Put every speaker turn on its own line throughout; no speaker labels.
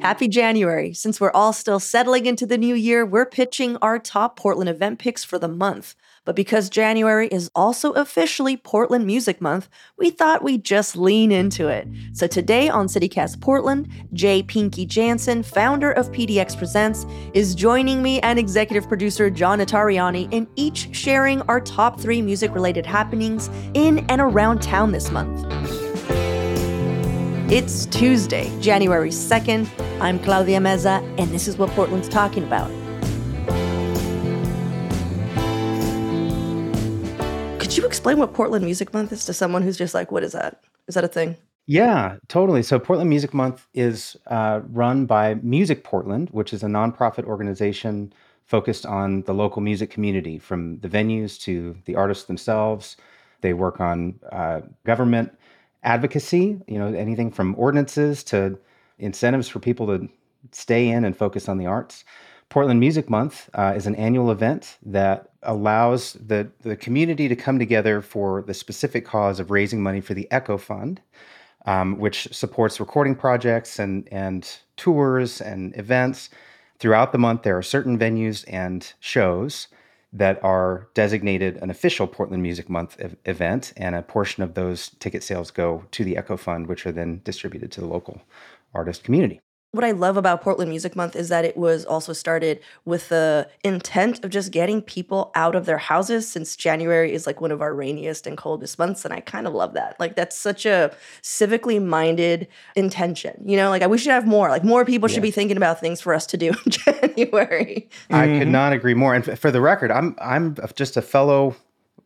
Happy January. Since we're all still settling into the new year, we're pitching our top Portland event picks for the month. But because January is also officially Portland Music Month, we thought we'd just lean into it. So today on CityCast Portland, Jay Pinky Jansen, founder of PDX Presents, is joining me and executive producer John Notarianni in each sharing our top three music related happenings in and around town this month. It's Tuesday, January 2nd. I'm Claudia Meza, and this is what Portland's talking about. Could you explain what Portland Music Month is to someone who's just like, what is that? Is that a thing?
Yeah, totally. So, Portland Music Month is uh, run by Music Portland, which is a nonprofit organization focused on the local music community, from the venues to the artists themselves. They work on uh, government advocacy, you know, anything from ordinances to incentives for people to stay in and focus on the arts. Portland Music Month uh, is an annual event that allows the, the community to come together for the specific cause of raising money for the Echo Fund, um, which supports recording projects and, and tours and events. Throughout the month, there are certain venues and shows that are designated an official Portland Music Month ev- event, and a portion of those ticket sales go to the Echo Fund, which are then distributed to the local artist community.
What I love about Portland Music Month is that it was also started with the intent of just getting people out of their houses since January is like one of our rainiest and coldest months. And I kind of love that. Like, that's such a civically minded intention. You know, like we should have more, like, more people should be thinking about things for us to do in January.
I could not agree more. And f- for the record, I'm I'm just a fellow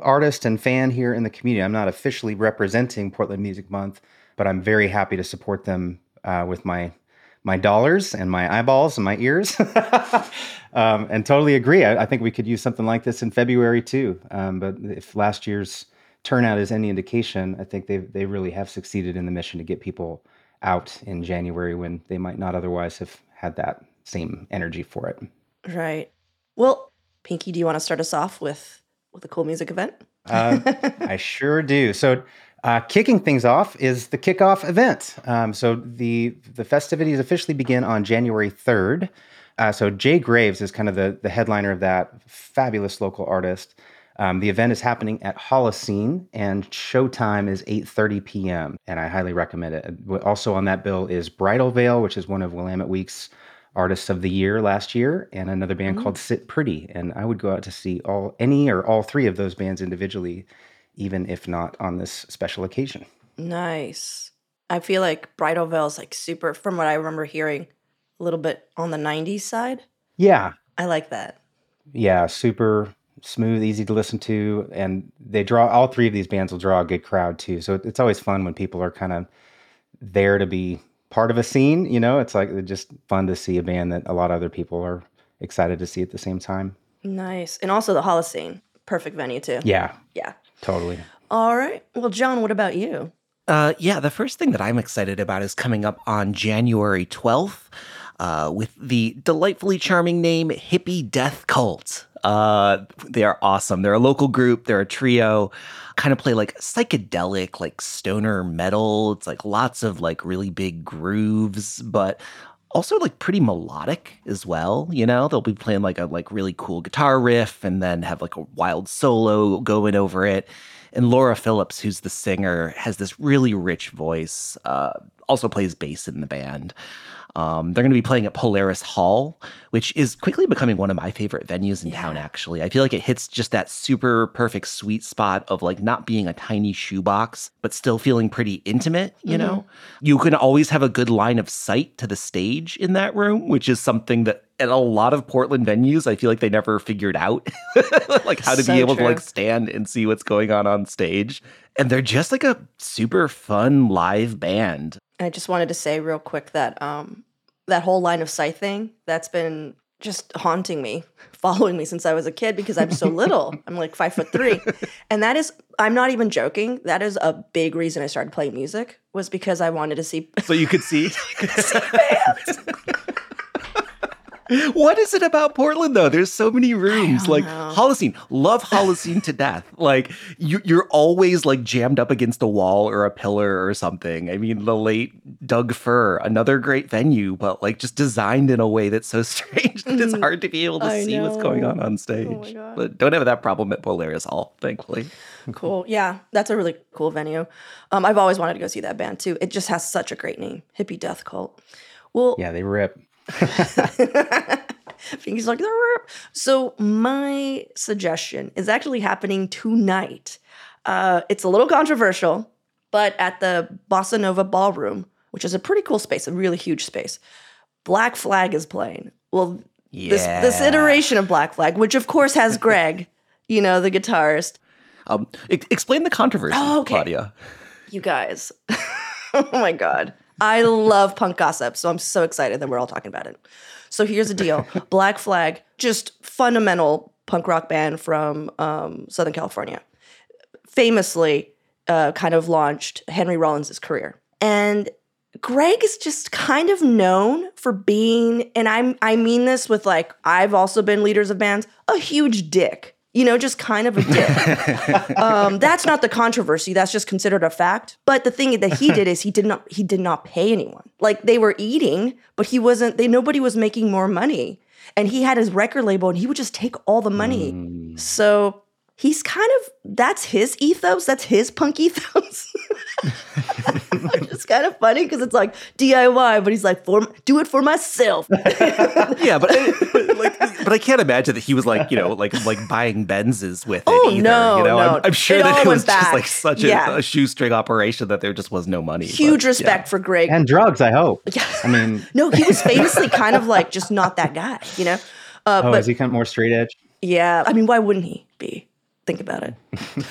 artist and fan here in the community. I'm not officially representing Portland Music Month, but I'm very happy to support them uh, with my my dollars and my eyeballs and my ears. um, and totally agree. I, I, think we could use something like this in February too. Um, but if last year's turnout is any indication, I think they they really have succeeded in the mission to get people out in January when they might not otherwise have had that same energy for it.
Right. Well, Pinky, do you want to start us off with with a cool music event?
uh, I sure do. So uh, kicking things off is the kickoff event. Um, so the the festivities officially begin on January third. Uh, so Jay Graves is kind of the the headliner of that fabulous local artist. Um, the event is happening at Holocene, and showtime is 8:30 p.m. and I highly recommend it. Also on that bill is Bridal Veil, which is one of Willamette Week's artists of the year last year, and another band mm-hmm. called Sit Pretty. And I would go out to see all any or all three of those bands individually even if not on this special occasion.
Nice. I feel like Bridal Veil is like super, from what I remember hearing, a little bit on the 90s side.
Yeah.
I like that.
Yeah, super smooth, easy to listen to. And they draw, all three of these bands will draw a good crowd too. So it's always fun when people are kind of there to be part of a scene. You know, it's like it's just fun to see a band that a lot of other people are excited to see at the same time.
Nice. And also the Holocene, perfect venue too.
Yeah.
Yeah.
Totally.
All right. Well, John, what about you?
Uh, yeah, the first thing that I'm excited about is coming up on January 12th uh, with the delightfully charming name Hippie Death Cult. Uh, they are awesome. They're a local group, they're a trio, kind of play like psychedelic, like stoner metal. It's like lots of like really big grooves, but also like pretty melodic as well you know? They'll be playing like a like really cool guitar riff and then have like a wild solo going over it. And laura phillips who's the singer has this really rich voice uh, also plays bass in the band Um, they're going to be playing at Polaris Hall, which is quickly becoming one of my favorite venues in yeah. town, actually. I feel like it hits just that super perfect sweet spot of like not being a tiny shoebox, but still feeling pretty intimate, you mm-hmm. know? You can always have a good line of sight to the stage in that room, which is something that at a lot of Portland venues, I feel like they never figured out like how to so be able true. to like stand and see what's going on on stage. And they're just like a super fun live band.
I just wanted to say real quick that um, that whole line of sight thing that's been just haunting me, following me since I was a kid because I'm so little. I'm like five foot three, and that is I'm not even joking. That is a big reason I started playing music was because I wanted to see.
So you could see.
could see bands.
What is it about Portland though? There's so many rooms. Like know. Holocene, love Holocene to death. Like you, you're always like jammed up against a wall or a pillar or something. I mean, the late Doug Fir, another great venue, but like just designed in a way that's so strange that it's mm, hard to be able to I see know. what's going on on oh stage. Oh but don't have that problem at Polaris Hall, thankfully.
Cool. Yeah, that's a really cool venue. Um, I've always wanted to go see that band too. It just has such a great name, Hippie Death Cult. Well,
yeah, they rip.
He's like, so my suggestion is actually happening tonight. Uh, it's a little controversial, but at the Bossanova Ballroom, which is a pretty cool space, a really huge space, Black Flag is playing. Well, yeah. this this iteration of Black Flag, which of course has Greg, you know, the guitarist.
Um, explain the controversy, oh, okay. Claudia.
You guys, oh my god. I love punk gossip, so I'm so excited that we're all talking about it. So here's the deal Black Flag, just fundamental punk rock band from um, Southern California, famously uh, kind of launched Henry Rollins' career. And Greg is just kind of known for being, and I'm I mean this with like I've also been leaders of bands, a huge dick you know, just kind of a dick. um, that's not the controversy. That's just considered a fact. But the thing that he did is he did not he did not pay anyone. Like they were eating, but he wasn't. They nobody was making more money, and he had his record label, and he would just take all the money. Mm. So he's kind of that's his ethos. That's his punk ethos. it's kind of funny because it's like DIY, but he's like, for do it for myself.
yeah, but, but like, but I can't imagine that he was like, you know, like like buying Benzes with
oh,
it either.
No,
you know,
no.
I'm, I'm sure it that it was back. just like such yeah. a, a, shoestring operation that there just was no money.
Huge but, respect yeah. for Greg
and drugs. I hope.
Yeah,
I mean,
no, he was famously kind of like just not that guy. You know.
Uh, oh, but, is he kind of more straight edge?
Yeah, I mean, why wouldn't he be? Think about it.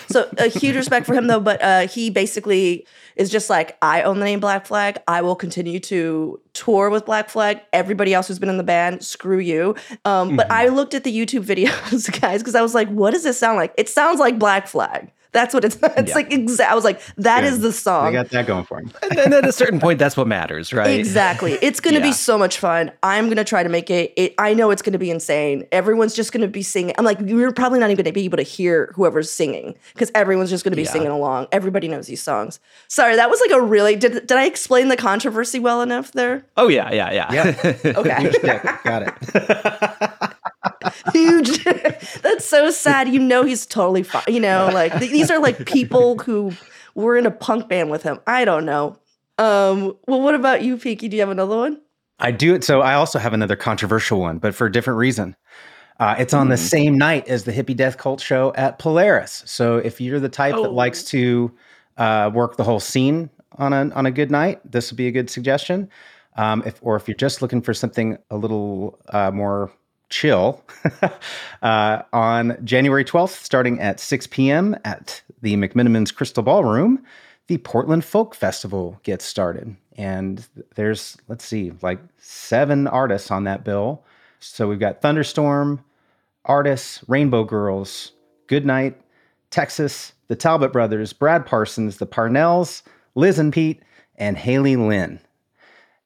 so a huge respect for him though, but uh, he basically is just like, I own the name Black Flag. I will continue to tour with Black Flag. Everybody else who's been in the band, screw you. Um, mm-hmm. But I looked at the YouTube videos, guys, because I was like, what does this sound like? It sounds like Black Flag. That's what it's. It's yeah. like exa- I was like, that Good. is the song. I
got that going for him.
and then at a certain point, that's what matters, right?
Exactly. It's going to yeah. be so much fun. I'm going to try to make it, it. I know it's going to be insane. Everyone's just going to be singing. I'm like, you're probably not even going to be able to hear whoever's singing because everyone's just going to be yeah. singing along. Everybody knows these songs. Sorry, that was like a really. Did did I explain the controversy well enough there?
Oh yeah, yeah, yeah.
Yeah.
okay.
got it.
huge. That's so sad. You know he's totally fine. You know, like th- these are like people who were in a punk band with him. I don't know. Um, well, what about you, Pinky? Do you have another one?
I do it. So I also have another controversial one, but for a different reason. Uh, it's on mm. the hmm. same night as the Hippie Death Cult show at Polaris. So if you're the type oh. that likes to uh, work the whole scene on a on a good night, this would be a good suggestion. Um, if or if you're just looking for something a little uh, more chill uh, on January 12th, starting at 6 p.m. at the McMenamins Crystal Ballroom. The Portland Folk Festival gets started. And there's, let's see, like seven artists on that bill. So we've got Thunderstorm, Artis, Rainbow Girls, Goodnight, Texas, the Talbot Brothers, Brad Parsons, the Parnells, Liz and Pete, and Haley Lynn.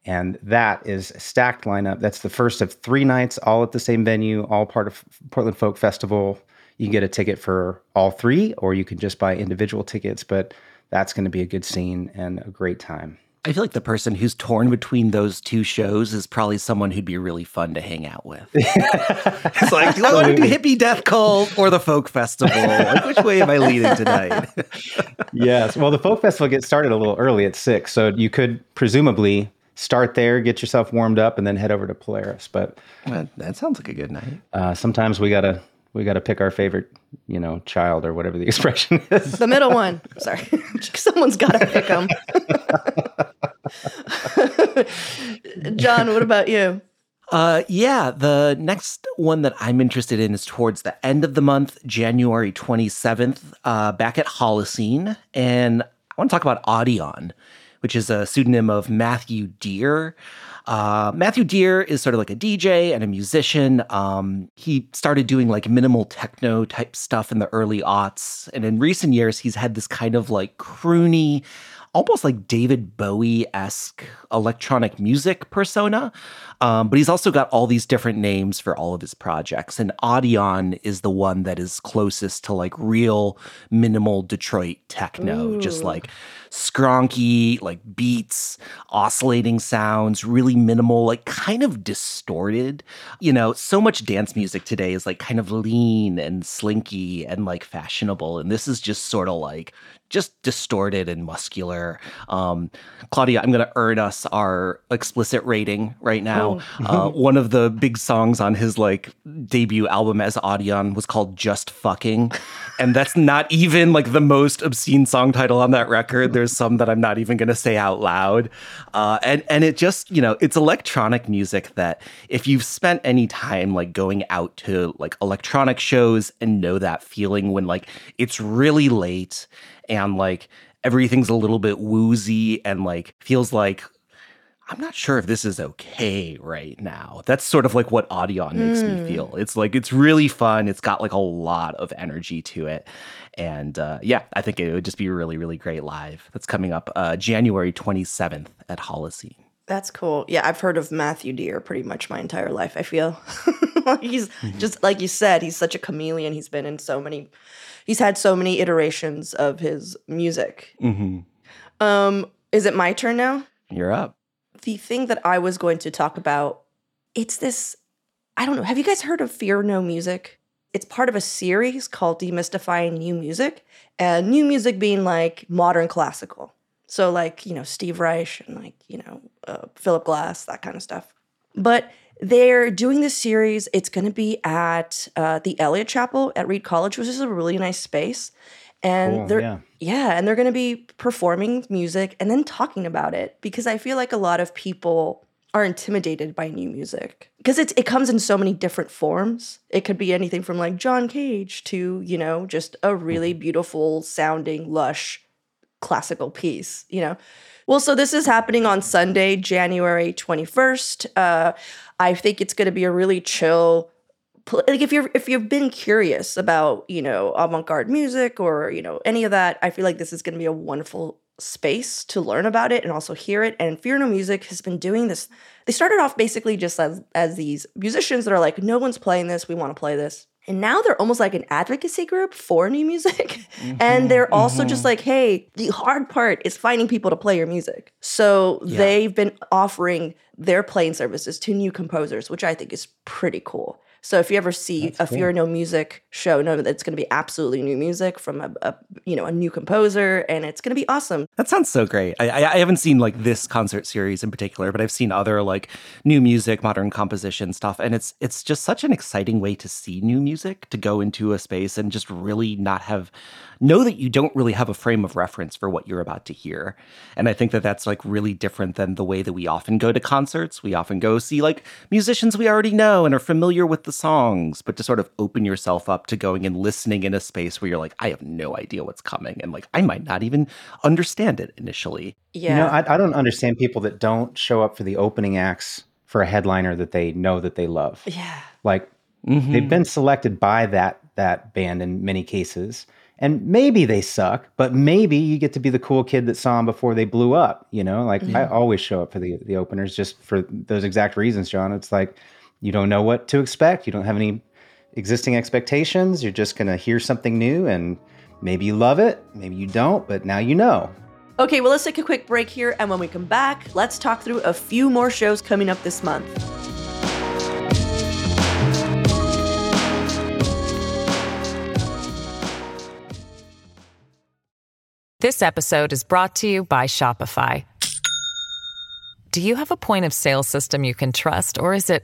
And that is a stacked lineup. That's the first of three nights, all at the same venue, all part of Portland Folk Festival. You can get a ticket for all three, or you can just buy individual tickets. But that's going to be a good scene and a great time.
I feel like the person who's torn between those two shows is probably someone who'd be really fun to hang out with. it's like, do I want to do hippie death cult or the folk festival? Like, which way am I leaning tonight?
yes. Well, the folk festival gets started a little early at six, so you could presumably start there, get yourself warmed up, and then head over to Polaris. But
That, that sounds like a good night.
uh, sometimes we gotta we gotta pick our favorite, you know, child or whatever the expression is.
The middle one. Sorry. Someone's got to pick them. John, what about you?
Uh, yeah, the next one that I'm interested in is towards the end of the month, January 27th, uh, back at Holocene. And I want to talk about Audion, which is a pseudonym of Matthew Dear. Uh, Matthew Dear is sort of like a DJ and a musician. Um, he started doing like minimal techno type stuff in the early aughts. And in recent years, he's had this kind of like croony, almost like David Bowie esque electronic music persona. Um, but he's also got all these different names for all of his projects. And Audion is the one that is closest to like real minimal Detroit techno, just like skronky, like beats, oscillating sounds, really minimal, like kind of distorted. You know, so much dance music today is like kind of lean and slinky and like fashionable. And this is just sort of like just distorted and muscular. Um, Claudia, I'm going to earn us our explicit rating right now. Uh, one of the big songs on his like debut album as Audion was called "Just Fucking," and that's not even like the most obscene song title on that record. There's some that I'm not even going to say out loud, uh, and and it just you know it's electronic music that if you've spent any time like going out to like electronic shows and know that feeling when like it's really late and like everything's a little bit woozy and like feels like I'm not sure if this is okay right now. That's sort of like what Audion makes me feel. It's like it's really fun. It's got like a lot of energy to it. And uh, yeah, I think it would just be really, really great live. That's coming up uh, January 27th at Holocene.
That's cool. Yeah, I've heard of Matthew Dear pretty much my entire life, I feel. he's just like you said, he's such a chameleon. He's been in so many he's had so many iterations of his music.
Mm-hmm.
Um, is it my turn now?
You're up.
The thing that I was going to talk about, it's this I don't know. Have you guys heard of Fear No Music? It's part of a series called Demystifying New Music, and new music being like modern classical. So, like, you know, Steve Reich and like, you know, uh, Philip Glass, that kind of stuff. But they're doing this series. It's going to be at uh, the Eliot Chapel at Reed College, which is a really nice space. And
Cool,
they're,
yeah.
yeah, and they're going to be performing music and then talking about it because I feel like a lot of people are intimidated by new music because it's it comes in so many different forms. It could be anything from like John Cage to, you know, just a really beautiful sounding lush classical piece, you know. Well, so this is happening on Sunday, January 21st. Uh I think it's going to be a really chill like if you're if you've been curious about you know avant-garde music or you know any of that i feel like this is going to be a wonderful space to learn about it and also hear it. And fear no music has been doing this they started off basically just as as these musicians that are like no one's playing this we want to play this. And now they're almost like an advocacy group for new music. And mm-hmm, they're also just mm-hmm. like hey the hard part is finding people to play your music. So they've been offering their playing services to new composers which i think is pretty cool so if you ever see a Fear No Music show, know that it's going to be absolutely new music from a, a you know a new composer, and it's going to be awesome.
That sounds so great. I, I, I haven't seen like this concert series in particular, but I've seen other like new music, modern composition stuff, and it's it's just such an exciting way to see new music to go into a space and just really not have know that you don't really have a frame of reference for what you're about to hear. And I think that that's like really different than the way that we often go to concerts. We often go see like musicians we already know and are familiar with the songs, but to sort of open yourself up to going and listening in a space where you're like, I have no idea what's coming, and like I might not even understand it initially.
Yeah,
You know, I, I don't understand people that don't show up for the opening acts for a headliner that they know that they love.
yeah,
Like
Mm-hmm.
they've been selected by that that band in many cases, and maybe they suck, but maybe you get to be the cool kid that saw them before they blew up. You know, like I always show up for the the openers just for those exact reasons, John. It's like you don't know what to expect. You don't have any existing expectations. You're just gonna hear something new, and maybe you love it, maybe you don't, but now you know.
Okay, well, let's take a quick break here, and when we come back, let's talk through a few more shows coming up this month.
This episode is brought to you by Shopify. Do you have a point of sale system you can trust, or is it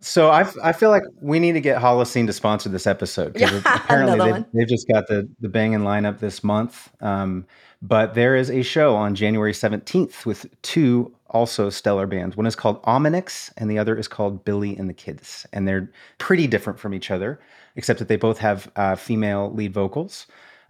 So I, I feel like we need to get Holocene to sponsor this episode because
Yeah,
apparently they've, they've just got the the banging lineup this month. Um, but there is a show on January seventeenth with two also stellar bands. One is called Ominyx, and the other is called Billy and the Kidz, and they're pretty different from each other, except that they both have uh, female lead vocals.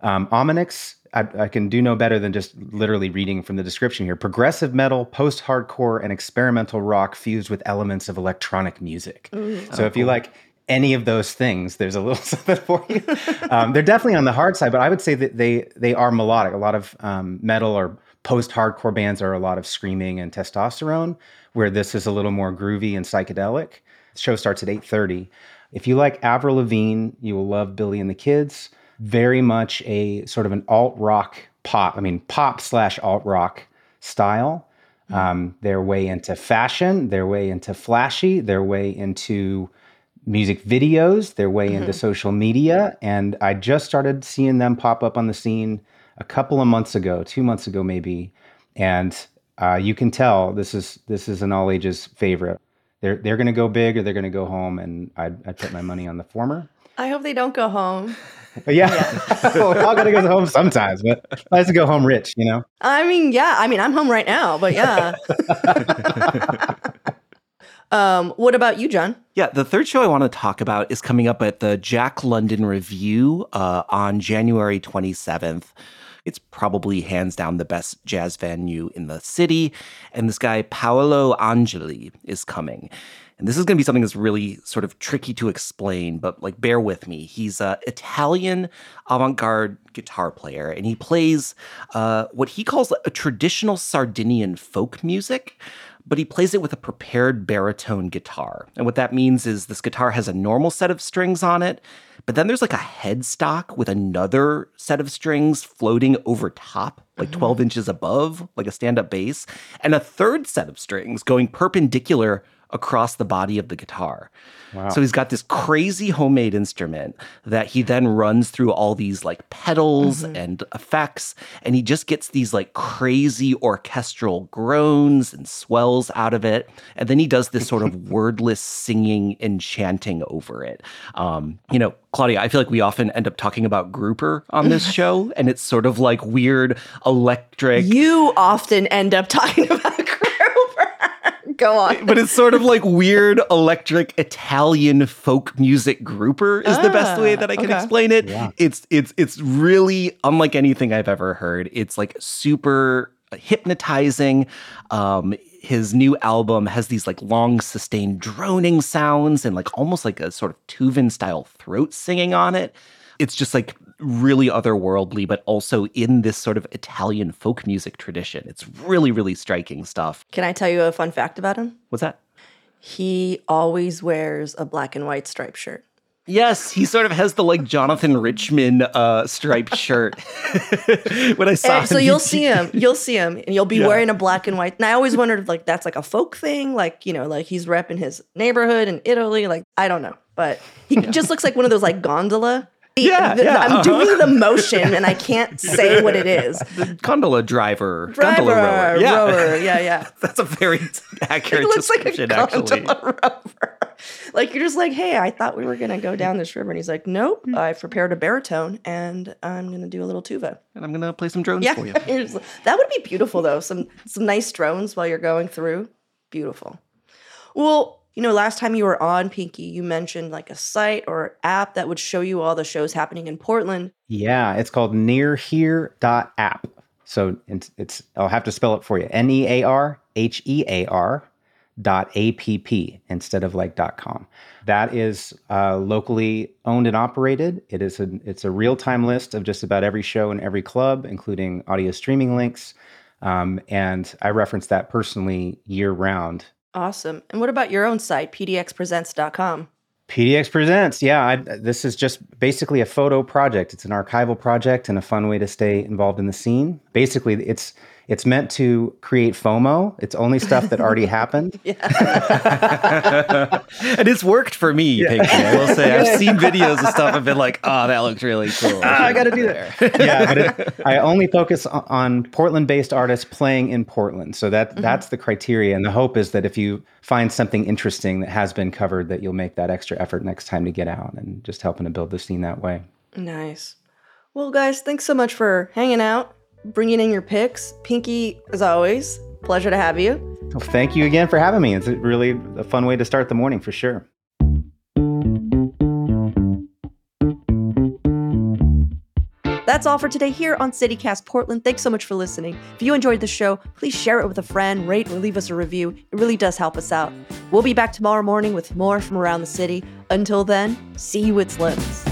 Um, Ominyx, I, I can do no better than just literally reading from the description here. Progressive metal, post hardcore, and experimental rock fused with elements of electronic music. So if you like any of those things, there's a little something for you. um, they're definitely on the hard side, but I would say that they they are melodic. A lot of um, metal or post hardcore bands are a lot of screaming and testosterone, where this is a little more groovy and psychedelic. The show starts at 8:30. If you like Avril Lavigne, you will love Billy and the Kidz. Very much a sort of an alt rock pop. I mean, pop slash alt rock style. Um, they're way into fashion. They're way into flashy. They're way into music videos. They're way into social media. And I just started seeing them pop up on the scene a couple of months ago, two months ago maybe. And uh, you can tell this is this is an all ages favorite. They're they're going to go big or they're going to go home, and I I put my money on the former.
I hope they don't go home.
But yeah, well, we all got to go home sometimes, but I like to go home rich, you know.
I mean, yeah. I mean, I'm home right now, but yeah. um, what about you, John?
Yeah, the third show I want to talk about is coming up at the Jack London Revue uh, on January 27th. It's probably hands down the best jazz venue in the city. And this guy, Paolo Angeli, is coming. And this is going to be something that's really sort of tricky to explain, but like bear with me. He's a Italian avant-garde guitar player, and he plays uh, what he calls a traditional Sardinian folk music but he plays it with a prepared baritone guitar. And what that means is this guitar has a normal set of strings on it, but then there's like a headstock with another set of strings floating over top, like 12 inches above, like a stand up bass, and a third set of strings going perpendicular across the body of the guitar. So he's got this crazy homemade instrument that he then runs through all these like pedals and effects, and he just gets these like crazy orchestral groans and swells out of it. And then he does this sort of wordless singing and chanting over it. Um, you know, Claudia, I feel like we often end up talking about grouper on this show, and it's sort of like weird electric.
You often end up talking about Grover. Go on.
but it's sort of like weird electric Italian folk music grouper is the best way
Ah,
that I can
okay.
explain it.
Yeah.
It's it's it's really unlike anything I've ever heard. It's like super hypnotizing. Um his new album has these like long sustained droning sounds and like almost like a sort of Tuvan style throat singing on it. It's just like really otherworldly, but also in this sort of Italian folk music tradition. It's really, really striking stuff.
Can I tell you a fun fact about him?
What's that?
He always wears a black and white striped shirt.
Yes, he sort of has the like Jonathan Richman uh, striped shirt. when I saw
And so
him,
you'll see him. You'll see him, and you'll be
Yeah.
wearing a black and white. And I always wondered if like that's like a folk thing, like you know, like he's repping his neighborhood in Italy. Like I don't know, but he just looks like one of those like gondola.
Yeah,
The- the-
yeah,
I'm
uh-huh.
doing the motion, and I can't say what it is.
The gondola driver,
Driver,
gondola rower. Yeah,
rower. Yeah, yeah.
that's a very accurate
It looks like a
description, actually.
gondola rower. Like you're just like, hey, I thought we were gonna go down this river, and he's like, nope,
Hmm.
I've prepared a baritone, and I'm gonna do a little tuva.
And I'm gonna play some drones
Yeah,
for you.
You're just like- that would be beautiful though. Some some nice drones while you're going through. Beautiful. Well, you know, last time you were on Pinky, you mentioned like a site or app that would show you all the shows happening in Portland.
Yeah, it's called nearhear.app. So it's, it's I'll have to spell it for you. N E A R H E A R dot app instead of like dot com. That is uh, locally owned and operated. It is a it's a real time list of just about every show and every club, including audio streaming links. Um, and I reference that personally year round.
Awesome. And what about your own site, pdxpresents.com?
PDX Presents. Yeah, I, this is just basically a photo project. It's an archival project and a fun way to stay involved in the scene. Basically, it's it's meant to create FOMO. It's only stuff that already happened.
and it's worked for me, yeah. Pinky. I will say I've seen videos of stuff. I've been like, oh, that looks really cool.
Ah, I got to do that. yeah, but it, I only focus on Portland-based artists playing in Portland. So that mm-hmm. that's the criteria. And the hope is that if you find something interesting that has been covered, that you'll make that extra effort next time to get out and just helping to build the scene that way.
Nice. Well, guys, thanks so much for hanging out bringing in your picks. Pinky, as always, pleasure to have you.
Well, thank you again for having me. It's really a fun way to start the morning for sure.
That's all for today here on CityCast Portland. Thanks so much for listening. If you enjoyed the show, please share it with a friend, rate or leave us a review. It really does help us out. We'll be back tomorrow morning with more from around the city. Until then, see you at Slim's.